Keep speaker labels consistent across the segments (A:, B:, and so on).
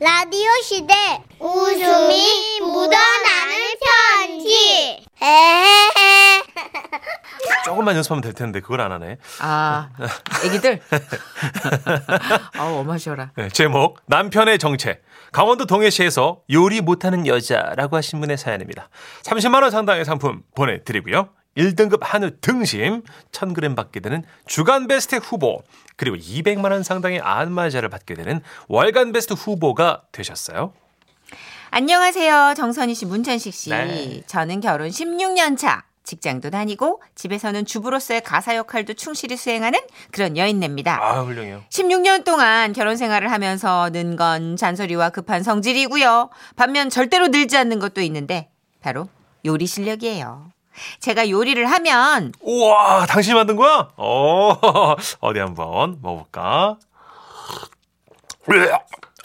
A: 라디오 시대 웃음이 묻어나는 편지 에헤헤
B: 조금만 연습하면 될 텐데 그걸 안 하네.
C: 아, 애기들. 아우, 어마셔라.
B: 네, 제목 남편의 정체 강원도 동해시에서 요리 못하는 여자라고 하신 분의 사연입니다. 30만 원 상당의 상품 보내드리고요. 1등급 한우 등심 1000g 받게 되는 주간 베스트 후보 그리고 200만 원 상당의 안마자를 받게 되는 월간 베스트 후보가 되셨어요.
C: 안녕하세요. 정선희 씨, 문천식 씨.
B: 네.
C: 저는 결혼 16년 차. 직장도 다니고 집에서는 주부로서의 가사 역할도 충실히 수행하는 그런 여인네입니다.
B: 아 훌륭해요.
C: 16년 동안 결혼 생활을 하면서 는 건 잔소리와 급한 성질이고요. 반면 절대로 늘지 않는 것도 있는데 바로 요리 실력이에요. 제가 요리를 하면
B: 우와 당신이 만든 거야? 어 어디 한번 먹어볼까?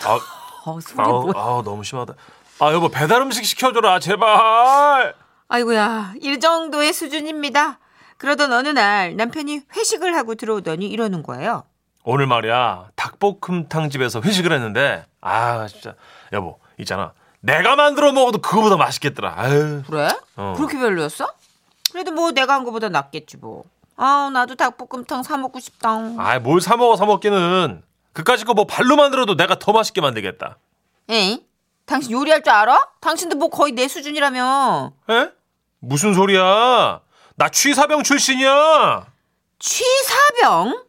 B: 아,
C: 어, 소리
B: 아우,
C: 뭐
B: 아우 너무 심하다. 아 여보 배달 음식 시켜줘라 제발.
C: 아이고야, 이 정도의 수준입니다. 그러던 어느 날 남편이 회식을 하고 들어오더니 이러는 거예요.
B: 오늘 말이야 닭볶음탕 집에서 회식을 했는데 아 진짜 여보 있잖아 내가 만들어 먹어도 그거보다 맛있겠더라. 아유.
C: 그래?
B: 어.
C: 그렇게 별로였어? 그래도 뭐 내가 한 거보다 낫겠지 뭐. 아, 나도 닭볶음탕 사 먹고 싶다.
B: 아뭘 사 먹어 사 먹기는 그까짓 거 뭐 발로 만들어도 내가 더 맛있게 만들겠다.
C: 에이? 당신 요리할 줄 알아? 당신도 뭐 거의 내 수준이라며.
B: 에? 무슨 소리야? 나 취사병 출신이야.
C: 취사병?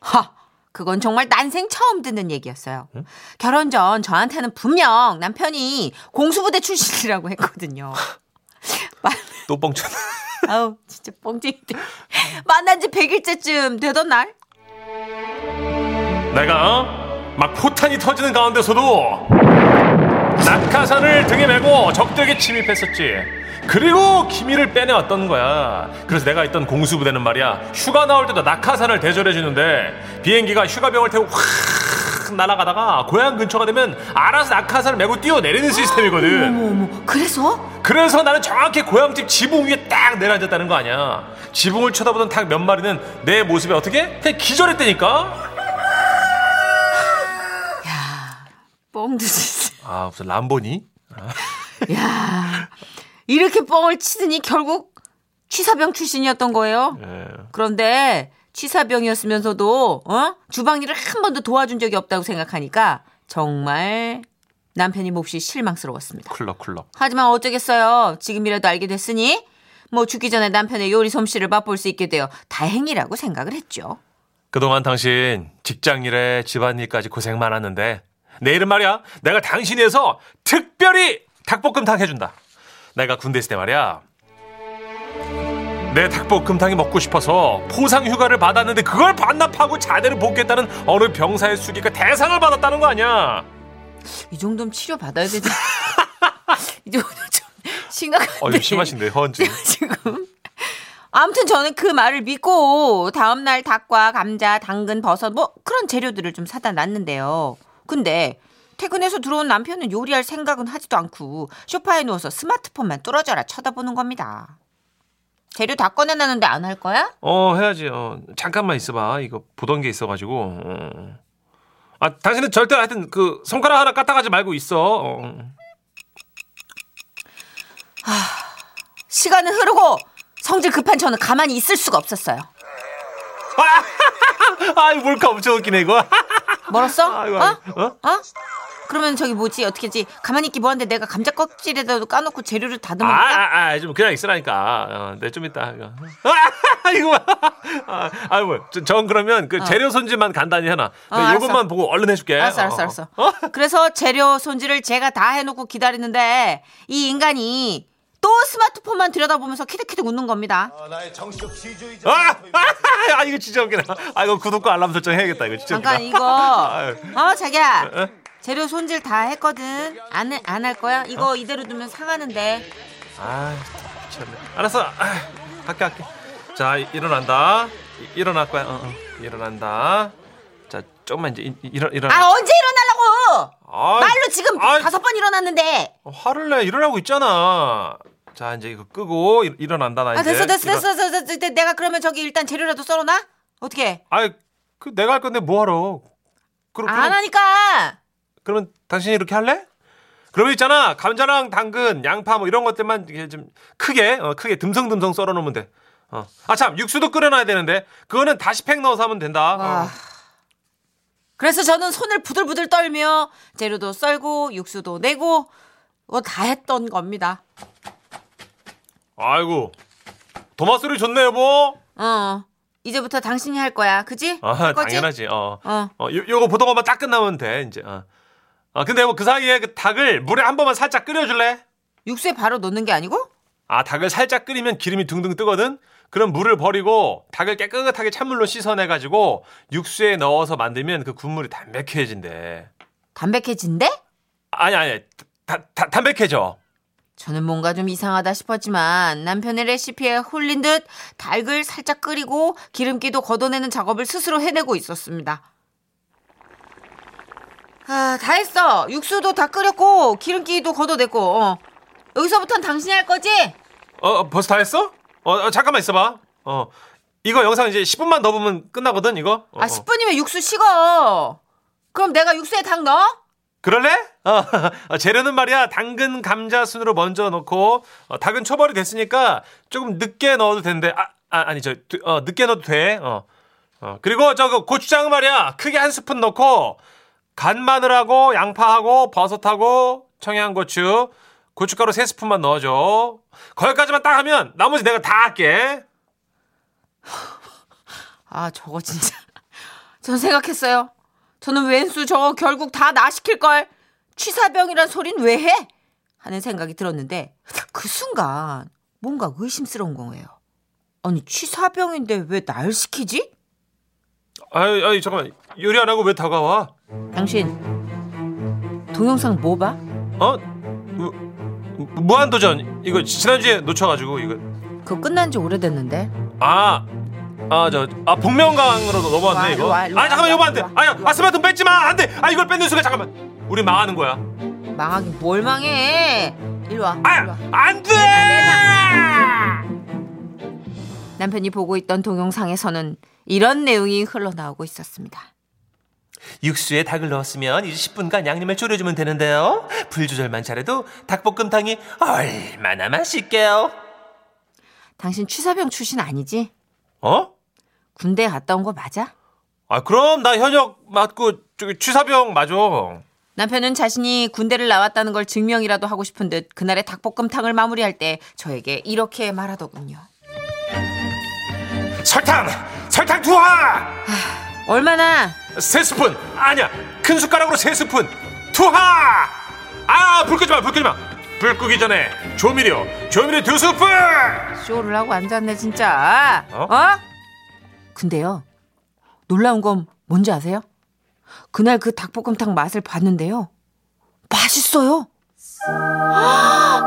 C: 하, 그건 정말 난생 처음 듣는 얘기였어요. 결혼 전 저한테는 분명 남편이 공수부대 출신이라고 했거든요. 마-
B: 또 뻥쳤네.
C: 아우, 진짜 뻥쟁이들. 만난 지 100일째쯤 되던 날?
B: 내가 어? 막 포탄이 터지는 가운데서도 낙하산을 등에 메고 적들에게 침입했었지. 그리고 기미를 빼내왔던 거야. 그래서 내가 있던 공수부대는 말이야. 휴가 나올 때도 낙하산을 대절해 주는데 비행기가 휴가병을 태우고 확 날아가다가 고향 근처가 되면 알아서 낙하산을 메고 뛰어내리는 시스템이거든.
C: 어머, 어머. 그래서?
B: 그래서 나는 정확히 고향집 지붕 위에 딱 내려앉았다는 거 아니야. 지붕을 쳐다보던 닭 몇 마리는 내 모습에 어떻게? 그냥 기절했다니까?
C: 뻥도 진짜.
B: 아, 무슨 람보니?
C: 야 이렇게 뻥을 치더니 결국 취사병 출신이었던 거예요.
B: 예.
C: 그런데 취사병이었으면서도 어? 주방 일을 한 번도 도와준 적이 없다고 생각하니까 정말 남편이 몹시 실망스러웠습니다.
B: 쿨럭 쿨럭.
C: 하지만 어쩌겠어요. 지금이라도 알게 됐으니 뭐 죽기 전에 남편의 요리 솜씨를 맛볼 수 있게 되어 다행이라고 생각을 했죠.
B: 그동안 당신 직장일에 집안일까지 고생 많았는데 내일은 말이야 내가 당신이 해서 특별히 닭볶음탕 해준다. 내가 군대 있을 때 말이야 내 닭볶음탕이 먹고 싶어서 포상 휴가를 받았는데 그걸 반납하고 자대를 복귀했다는 어느 병사의 수기가 대상을 받았다는 거 아니야?
C: 이 정도면 치료 받아야 되지. 이 정도 좀 심각한데.
B: 어, 좀 심하신데 허언증.
C: 지금. 아무튼 저는 그 말을 믿고 다음 날 닭과 감자, 당근, 버섯 뭐 그런 재료들을 좀 사다 놨는데요. 근데 퇴근해서 들어온 남편은 요리할 생각은 하지도 않고 소파에 누워서 스마트폰만 뚫어져라 쳐다보는 겁니다. 재료 다 꺼내놨는데 안 할 거야?
B: 어 해야지. 어 잠깐만 있어봐. 이거 보던 게 있어가지고. 어. 아 당신은 절대 하여튼 그 손가락 하나 까딱하지 말고 있어. 어.
C: 시간은 흐르고 성질 급한 저는 가만히 있을 수가 없었어요.
B: 아이 몰카 엄청 웃기네 이거.
C: 멀었어?
B: 아이고,
C: 어?
B: 어?
C: 어? 그러면 저기 뭐지 어떻게 지 가만히 있기 뭐한데 내가 감자 껍질에다도 까놓고 재료를 다듬어
B: 아? 아, 아, 좀 그냥 있으라니까. 어, 내좀 이따. 이거. 아, 이거 봐. 아, 아이 뭐, 저- 전 그러면 그 재료 손질만 간단히 해놔.
C: 어, 알았어.
B: 요것만 보고 얼른 해줄게.
C: 알았어,
B: 어,
C: 알았어,
B: 어.
C: 알았어.
B: 어?
C: 그래서 재료 손질을 제가 다 해놓고 기다리는데 이 인간이 또 스마트폰만 들여다보면서 키득키득 웃는 겁니다.
B: 아, 아, 아, 이거 진짜 웃기네. 아, 이거 구독과 알람 설정 해야겠다. 이거 진짜
C: 잠깐
B: 웃기다.
C: 이거. 어 자기야
B: 에?
C: 재료 손질 다 했거든 안 안 할 거야? 이거 이대로 두면 상하는데
B: 아, 미쳤네. 알았어. 아, 할게, 할게. 자, 이- 일어난다. 이- 일어날 거야. 어, 어. 일어난다. 자, 조금만 이제 일어, 일어나.
C: 아 언제 일어나려고?
B: 아이,
C: 말로 지금
B: 아이,
C: 다섯 번 일어났는데
B: 어, 화를 내. 일어나고 있잖아. 자, 이제 이거 끄고 일, 일어난다. 나
C: 아
B: 이제.
C: 됐어 됐어
B: 일어-
C: 됐어 됐어 됐어 됐어. 내가 그러면 저기 일단 재료라도 썰어놔 어떻게
B: 아이, 그 내가 할 건데 뭐 하러? 그럼
C: 안 하니까
B: 그러면 당신이 이렇게 할래? 그러면 있잖아 감자랑 당근, 양파 뭐 이런 것들만 이렇게 좀 크게 어, 크게 듬성듬성 썰어 놓으면 돼. 어. 아참 육수도 끓여놔야 되는데 그거는 다시 팩 넣어서 하면 된다.
C: 와.
B: 어.
C: 그래서 저는 손을 부들부들 떨며 재료도 썰고 육수도 내고 그거 다 했던 겁니다.
B: 아이고 도마소리 좋네 여보.
C: 어. 이제부터 당신이 할 거야. 그지?
B: 아? 당연하지. 어.
C: 어.
B: 어, 요, 요거 보던 것만 딱 끝나면 돼 이제. 어. 아 근데 뭐 그 사이에 그 닭을 물에 한 번만 살짝 끓여줄래?
C: 육수에 바로 넣는 게 아니고?
B: 아 닭을 살짝 끓이면 기름이 둥둥 뜨거든. 그럼 물을 버리고 닭을 깨끗하게 찬물로 씻어내 가지고 육수에 넣어서 만들면 그 국물이 담백해진대.
C: 담백해진대?
B: 아니 아니 다, 다, 담백해져.
C: 저는 뭔가 좀 이상하다 싶었지만 남편의 레시피에 홀린 듯 닭을 살짝 끓이고 기름기도 걷어내는 작업을 스스로 해내고 있었습니다. 아, 다 했어. 육수도 다 끓였고 기름기도 걷어냈고. 어. 여기서부터는 당신이 할 거지?
B: 어, 어 벌써 다 했어? 어, 어, 잠깐만 있어봐. 어 이거 영상 이제 10분만 더 보면 끝나거든 이거. 어,
C: 아,
B: 어.
C: 10분이면 육수 식어. 그럼 내가 육수에 닭 넣어?
B: 그럴래? 어, 어, 재료는 말이야 당근 감자 순으로 먼저 넣고 어, 닭은 초벌이 됐으니까 조금 늦게 넣어도 되는데 아, 아 아니 저 두- 어, 늦게 넣어도 돼. 어. 어, 그리고 저거 고추장 말이야 크게 한 스푼 넣고 간 마늘하고 양파하고 버섯하고 청양고추 고춧가루 세 스푼만 넣어줘. 거기까지만 딱 하면 나머지 내가 다 할게.
C: 아, 저거 진짜. 전 생각했어요. 저는 웬수 저거 결국 다 나 시킬걸. 취사병이란 소린 왜 해? 하는 생각이 들었는데 그 순간 뭔가 의심스러운 거예요. 아니 취사병인데 왜 날 시키지?
B: 아이, 아이 잠깐만 요리 안 하고 왜 다가와?
C: 당신 동영상 뭐 봐?
B: 어? 무, 무한도전 이거 지난주에 놓쳐가지고 이거
C: 그거 끝난 지 오래됐는데.
B: 아, 아, 저, 아, 복면가왕으로
C: 와,
B: 넘어왔네, 이거.
C: 일로 와,
B: 아,
C: 와,
B: 잠깐만, 이거
C: 와,
B: 안 돼.
C: 와.
B: 아, 아, 스마트폰 뺏지 마! 안 돼! 아, 이걸 뺏는 순간, 잠깐만. 우리 망하는 거야.
C: 망하긴 뭘 망해. 일로 와. 일로 와.
B: 아, 안 돼!
C: 남편이 보고 있던 동영상에서는 이런 내용이 흘러나오고 있었습니다.
B: 육수에 닭을 넣었으면 이제 10분간 양념을 졸여주면 되는데요. 불 조절만 잘해도 닭볶음탕이 얼마나 맛있게요.
C: 당신 취사병 출신 아니지?
B: 어?
C: 군대 갔다 온 거 맞아?
B: 아, 그럼 나 현역 맞고 저기 취사병 맞아.
C: 남편은 자신이 군대를 나왔다는 걸 증명이라도 하고 싶은 듯 그날의 닭볶음탕을 마무리할 때 저에게 이렇게 말하더군요.
B: 설탕! 설탕 투하!
C: 얼마나?
B: 세 스푼! 아니야! 큰 숟가락으로 세 스푼! 투하! 아, 불 끄지 마, 불 끄지 마! 불 끄기 전에 조미료, 조미료 두 스푼!
C: 쇼를 하고 앉았네 진짜.
B: 어?
C: 근데요. 놀라운 건 뭔지 아세요? 그날 그 닭볶음탕 맛을 봤는데요. 맛있어요. 와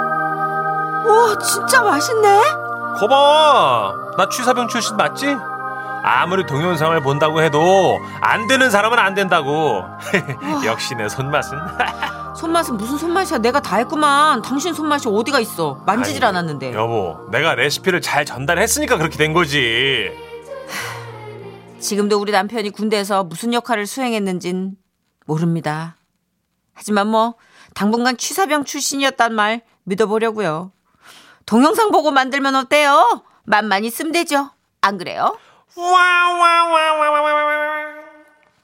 C: 진짜 맛있네.
B: 거봐! 나 취사병 출신 맞지? 아무리 동영상을 본다고 해도 안 되는 사람은 안 된다고. 역시 내 손맛은.
C: 손맛은 무슨 손맛이야? 내가 다 했구만. 당신 손맛이 어디가 있어? 만지질
B: 아니,
C: 않았는데.
B: 여보, 내가 레시피를 잘 전달했으니까 그렇게 된 거지.
C: 지금도 우리 남편이 군대에서 무슨 역할을 수행했는진 모릅니다. 하지만 뭐 당분간 취사병 출신이었단 말 믿어보려고요. 동영상 보고 만들면 어때요? 맛만 있으면 되죠. 안 그래요?
B: 와와와와와와.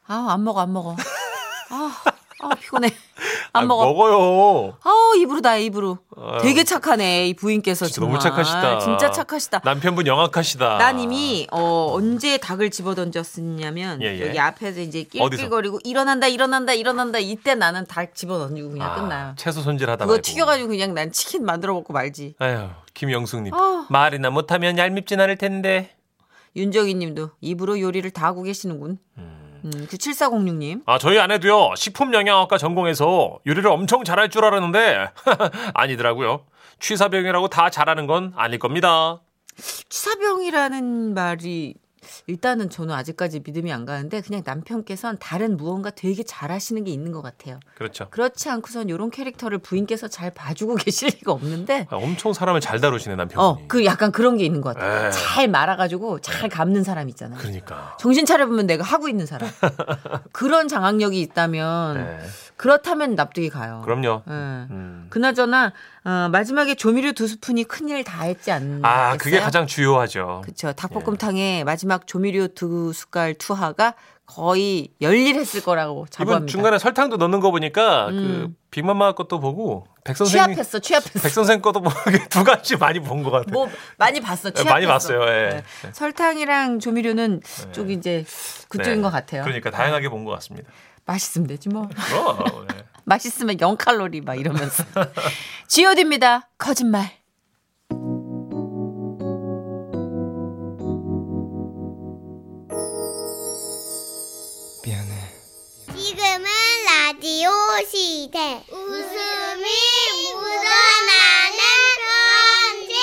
C: 아, 안 먹어, 안 먹어. 아, 아 피곤해.
B: 아,
C: 안 먹어.
B: 먹어요.
C: 아, 입으로 다 입으로.
B: 아유.
C: 되게 착하네, 이 부인께서
B: 진짜
C: 정말.
B: 너무 착하시다.
C: 진짜 착하시다.
B: 남편분 영악하시다.
C: 난 이미 어, 언제 닭을 집어 던졌었냐면
B: 예, 예.
C: 여기 앞에서 이제? 낄낄거리고 일어난다 일어난다 일어난다 이때 나는 닭 집어 던지고 그냥
B: 아,
C: 끝나요.
B: 채소 손질하다
C: 그거
B: 말고.
C: 튀겨가지고 그냥 난 치킨 만들어 먹고 말지.
B: 아유, 김영숙님.
C: 아.
B: 말이나 못하면 얄밉진 않을 텐데.
C: 윤정희 님도 입으로 요리를 다 하고 계시는군. 음, 9406님.
B: 아, 저희 아내도요, 식품영양학과 전공해서 요리를 엄청 잘할 줄 알았는데, 아니더라고요. 취사병이라고 다 잘하는 건 아닐 겁니다.
C: 취사병이라는 말이 일단은 저는 아직까지 믿음이 안 가는데 그냥 남편께서는 다른 무언가 되게 잘하시는 게 있는 것 같아요.
B: 그렇죠.
C: 그렇지 않고선 이런 캐릭터를 부인께서 잘 봐주고 계실 리가 없는데
B: 아, 엄청 사람을 잘 다루시네 남편이.
C: 어, 그 약간 그런 게 있는 것 같아요.
B: 에.
C: 잘 말아가지고 잘 감는 사람 있잖아요.
B: 그러니까.
C: 정신 차려보면 내가 하고 있는 사람. 그런 장악력이 있다면
B: 네.
C: 그렇다면 납득이 가요.
B: 그럼요.
C: 예.
B: 음.
C: 그나저나 어, 마지막에 조미료 두 스푼이 큰일 다 했지 않겠어요?
B: 아 그게 가장 주요하죠.
C: 그렇죠. 닭볶음탕에 마지막 조미료 두 숟갈 투하가 거의 열일했을 거라고
B: 이번
C: 자부합니다.
B: 중간에 설탕도 넣는 거 보니까 그
C: 음.
B: 빅마마 것도 보고 백 선생님
C: 취합했어, 취합했어.
B: 백 선생 것도 보고 두 가지 많이 본 것 같아요.
C: 뭐 많이 봤어,
B: 네,
C: 취합했어.
B: 많이 봤어요. 예.
C: 네. 설탕이랑 조미료는 쪽 이제 그쪽인
B: 네.
C: 것 같아요.
B: 그러니까 다양하게 본 것 같습니다.
C: 맛있으면 되지 뭐.
B: 그럼, 네.
C: 맛있으면 0칼로리 막 이러면서. G.O.D입니다. 거짓말.
D: 미안해.
A: 지금은 라디오 시대. 웃음이 묻어나는 편지.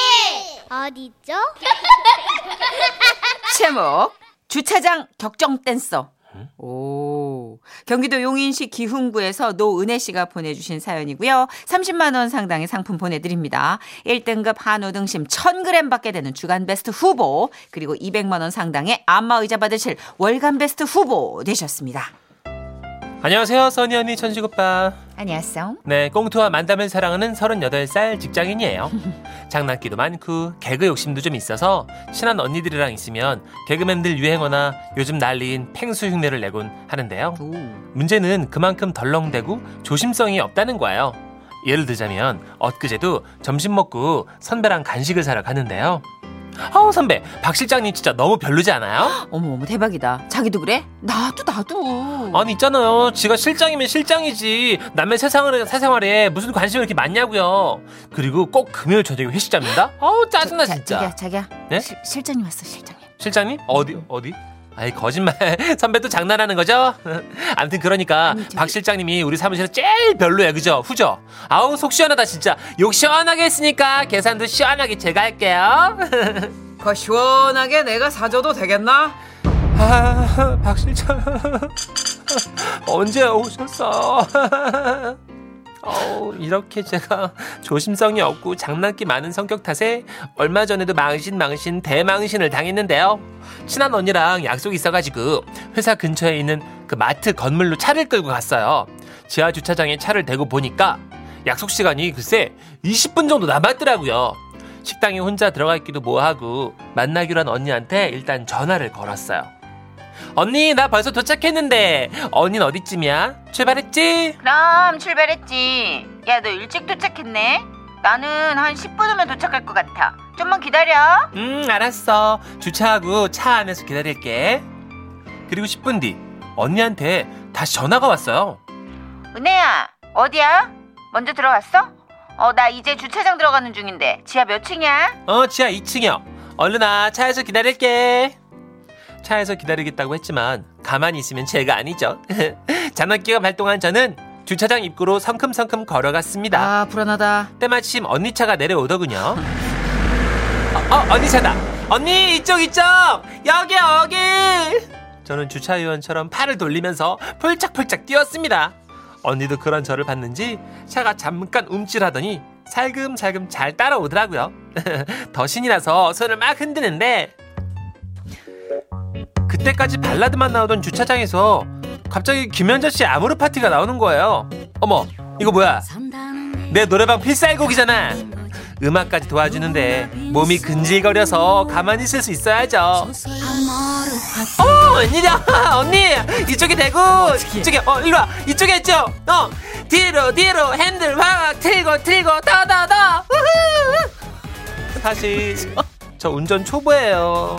A: 어디죠?
C: 제목 주차장 격정 댄서. 오. 경기도 용인시 기흥구에서 노은혜 씨가 보내주신 사연이고요. 30만 원 상당의 상품 보내드립니다. 1등급 한우 등심 1000g 받게 되는 주간 베스트 후보 그리고 200만 원 상당의 안마 의자 받으실 월간 베스트 후보 되셨습니다.
B: 안녕하세요, 써니 언니 천식 오빠.
C: 안녕하세요.
B: 네, 꽁투와 만담을 사랑하는 38살 직장인이에요. 장난기도 많고 개그 욕심도 좀 있어서 친한 언니들이랑 있으면 개그맨들 유행어나 요즘 난리인 팽수 흉내를 내곤 하는데요.
C: 오.
B: 문제는 그만큼 덜렁대고 조심성이 없다는 거예요. 예를 들자면 엊그제도 점심 먹고 선배랑 간식을 사러 갔는데요. 아우 선배, 박 실장님 진짜 너무 별로지 않아요?
C: 어머 어머 대박이다. 자기도 그래? 나도 나도.
B: 아니 있잖아요. 지가 실장이면 실장이지. 남의 세상을 사생활에 무슨 관심이 이렇게 많냐고요. 그리고 꼭 금요일 저녁에 회식 잡니다. 아우 짜증나
C: 자,
B: 진짜.
C: 자기야 자기야.
B: 네?
C: 실, 실장님 왔어 실장님.
B: 실장님 어디 어디? 아이 거짓말 선배도 장난하는 거죠? 아무튼 그러니까
C: 아니, 저기-
B: 박 실장님이 우리 사무실에 제일 별로야 그죠? 후죠? 아우 속 시원하다 진짜 욕 시원하게 했으니까 계산도 시원하게 제가 할게요
C: 그 시원하게 내가 사줘도 되겠나?
B: 아, 박 실장 언제 오셨어? 어우, 이렇게 제가 조심성이 없고 장난기 많은 성격 탓에 얼마 전에도 망신 망신 대망신을 당했는데요. 친한 언니랑 약속이 있어가지고 회사 근처에 있는 그 마트 건물로 차를 끌고 갔어요. 지하 주차장에 차를 대고 보니까 약속 시간이 글쎄 20분 정도 남았더라고요. 식당에 혼자 들어가 있기도 뭐하고 만나기로 한 언니한테 일단 전화를 걸었어요. 언니 나 벌써 도착했는데 언니는 어디쯤이야? 출발했지?
C: 그럼 출발했지. 야 너 일찍 도착했네. 나는 한 10분 후면 도착할 것 같아. 좀만 기다려.
B: 음 알았어 주차하고 차 안에서 기다릴게 그리고 10분 뒤 언니한테 다시 전화가 왔어요
C: 은혜야 어디야? 먼저 들어갔어? 어 나 이제 주차장 들어가는 중인데 지하 몇 층이야?
B: 어 지하 2층이요 얼른 와 차에서 기다릴게 차에서 기다리겠다고 했지만 가만히 있으면 제가 아니죠 장난기가 발동한 저는 주차장 입구로 성큼성큼 걸어갔습니다
C: 아 불안하다.
B: 때마침 언니 차가 내려오더군요. 어, 어, 언니 차다. 언니 이쪽 이쪽 여기 여기. 저는 주차위원처럼 팔을 돌리면서 폴짝폴짝 뛰었습니다. 언니도 그런 저를 봤는지 차가 잠깐 움찔하더니 살금살금 잘 따라오더라고요. 더 신이 나서 손을 막 흔드는데 그때까지 발라드만 나오던 주차장에서 갑자기 김현자 씨 아모르 파티가 나오는 거예요. 어머, 이거 뭐야? 내 노래방 필살곡이잖아. 음악까지 도와주는데 몸이 근질거려서 가만히 있을 수 있어야죠. 어, 웬일이야, 언니 이쪽에 대고 이쪽에 어 일로 와 이쪽에 있죠. 어 뒤로 뒤로 핸들 확 틀고 틀고 더 더더. 사실 저 운전 초보예요.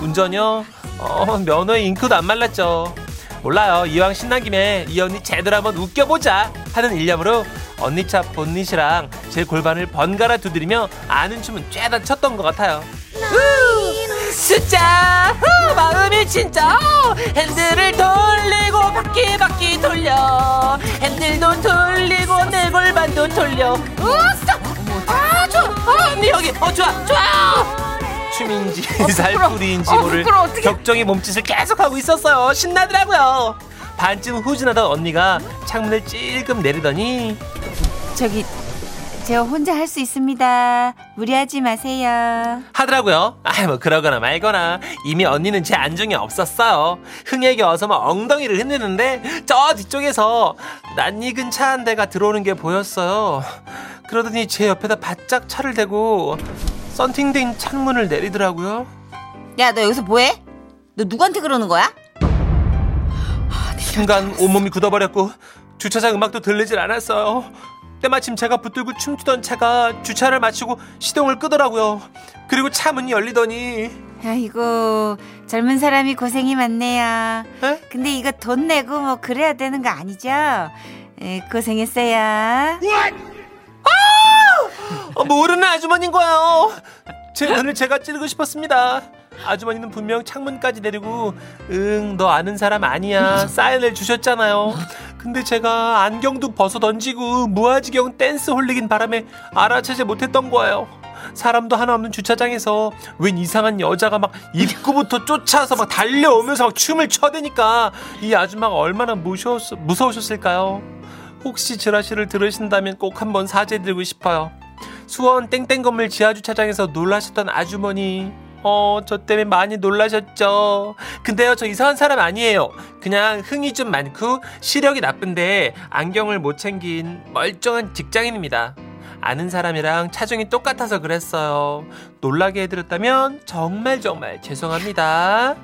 B: 운전요? 어 면허 잉크도 안 말랐죠. 몰라요. 이왕 신난 김에 이 언니 제대로 한번 웃겨보자 하는 일념으로 언니 차 본닛이랑 제 골반을 번갈아 두드리며 아는 춤은 죄다 췄던 것 같아요. 우! 숫자 후! 마음이 진짜 어! 핸들을 돌리고 바퀴 바퀴 돌려 핸들도 돌리고 내 골반도 돌려 우싸 아 좋아 아, 언니 여기 어 좋아 좋아 춤인지 살풀이인지
C: 어,
B: 모를
C: 부끄러워.
B: 격정의 몸짓을 계속하고 있었어요. 신나더라고요. 반쯤 후진하던 언니가 창문을 찔끔 내리더니
C: 저기 저 혼자 할 수 있습니다. 무리하지 마세요.
B: 하더라고요. 아, 뭐 그러거나 말거나 이미 언니는 제 안중에 없었어요. 흥에 겨워서 막 엉덩이를 흔드는데 저 뒤쪽에서 낯익은 차 한 대가 들어오는 게 보였어요. 그러더니 제 옆에다 바짝 차를 대고 썬팅된 창문을 내리더라고요.
C: 야 너 여기서 뭐해? 너 누구한테 그러는 거야?
B: 순간 온몸이 굳어버렸고 주차장 음악도 들리질 않았어요. 때마침 제가 붙들고 춤추던 차가 주차를 마치고 시동을 끄더라고요. 그리고 차 문이 열리더니
C: 아이고 젊은 사람이 고생이 많네요.
B: 에?
C: 근데 이거 돈 내고 뭐 그래야 되는 거 아니죠? 에, 고생했어요.
B: 어, 모르는 아주머니인 거예요. 제 눈을 제가 찌르고 싶었습니다. 아주머니는 분명 창문까지 내리고 응 너 아는 사람 아니야 사인을 주셨잖아요. 근데 제가 안경도 벗어 던지고 무아지경 댄스 홀리긴 바람에 알아채지 못했던 거예요. 사람도 하나 없는 주차장에서 웬 이상한 여자가 막 입구부터 쫓아서 막 달려오면서 막 춤을 춰대니까 이 아줌마가 얼마나 무서웠, 무서우셨을까요? 혹시 지라시를 들으신다면 꼭 한번 사죄드리고 싶어요. 수원 땡땡 건물 지하주차장에서 놀라셨던 아주머니. 어, 저 때문에 많이 놀라셨죠. 근데요, 저 이상한 사람 아니에요. 그냥 흥이 좀 많고 시력이 나쁜데 안경을 못 챙긴 멀쩡한 직장인입니다. 아는 사람이랑 차종이 똑같아서 그랬어요. 놀라게 해드렸다면 정말 정말 죄송합니다.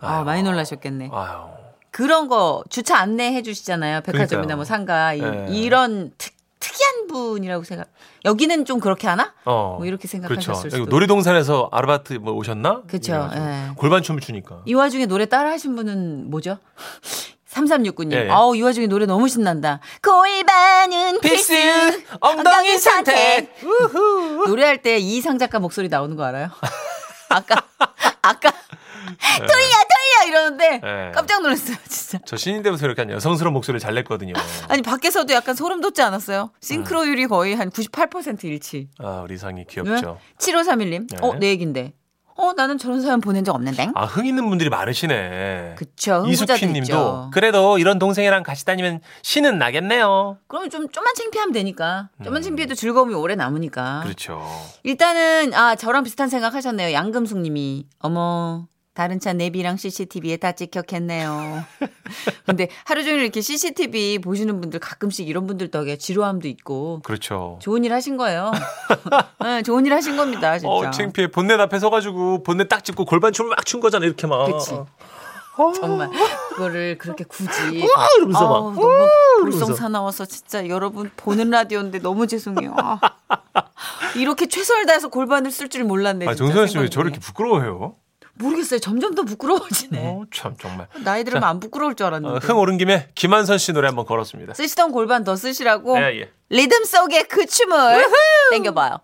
C: 아 많이 놀라셨겠네.
E: 아유.
C: 그런 거 주차 안내해 주시잖아요. 백화점이나
E: 그러니까요.
C: 뭐 상가 이,
E: 네.
C: 이런 특, 특이한 분이라고 생각. 여기는 좀 그렇게 하나?
E: 어.
C: 뭐 이렇게
E: 그렇죠.
C: 생각하셨을
E: 여기
C: 수도.
E: 놀이동산에서 아르바이트 뭐 오셨나? 이래가지고
C: 예.
E: 골반 춤을 추니까.
C: 이 와중에 노래 따라 하신 분은 뭐죠? 3369님.
E: 예, 예.
C: 아우, 이 와중에 노래 너무 신난다. 골반은 필수, 엉덩이 선택. 노래할 때 이상 작가 목소리 나오는 거 알아요? 아까, 아까, 돌려, 돌려! 이러는데
E: 예.
C: 깜짝 놀랐어요, 진짜.
E: 저 신인 때부터 이렇게 한 여성스러운 목소리를 잘 냈거든요.
C: 아니, 밖에서도 약간 소름 돋지 않았어요? 싱크로율이 거의 한 98% 일치.
E: 아, 우리 상이 귀엽죠.
C: 7531님.
E: 네.
C: 어, 내 얘긴데. 어, 나는 저런 사연 보낸 적 없는데.
E: 아, 흥 있는 분들이 많으시네.
C: 그쵸. 흥부자들
E: 이수키 님도
C: 있죠.
B: 그래도 이런 동생이랑 같이 다니면 신은 나겠네요.
C: 그러면 좀, 좀만 창피하면 되니까. 좀만 창피해도 즐거움이 오래 남으니까.
E: 음. 그렇죠.
C: 일단은 아 저랑 비슷한 생각 하셨네요. 양금숙님이 어머 다른 차 내비랑 CCTV에 다 찍혔겠네요. 근데 하루 종일 이렇게 CCTV 보시는 분들 가끔씩 이런 분들 덕에 지루함도 있고
E: 그렇죠.
C: 좋은 일 하신 거예요. 네, 좋은 일 하신 겁니다, 진짜.
E: 어, 창피해. 본넷 앞에 서가지고 본넷 딱 짚고 골반 춤을 막 춘 거잖아. 이렇게 막.
C: 그치. 정말 그거를 그렇게 굳이
E: 와, 이러면서 막.
C: 아우, 너무 볼성 사나워서 진짜 여러분 보는 라디오인데 너무 죄송해요. 아. 이렇게 최선을 다해서 골반을 쓸 줄 몰랐네.
E: 아,
C: 진짜
E: 정선아 씨왜
C: 생각해.
E: 저렇게 부끄러워해요?
C: 모르겠어요. 점점 더 부끄러워지네.
E: 어, 참, 정말.
C: 나이 들으면 안 부끄러울 줄
E: 어,
C: 알았는데.
E: 흥 오른 김에 김한선 씨 노래 한번 걸었습니다.
C: 쓰시던 골반 더 쓰시라고
E: 예, 예.
C: 리듬 속의 그 춤을 땡겨봐요.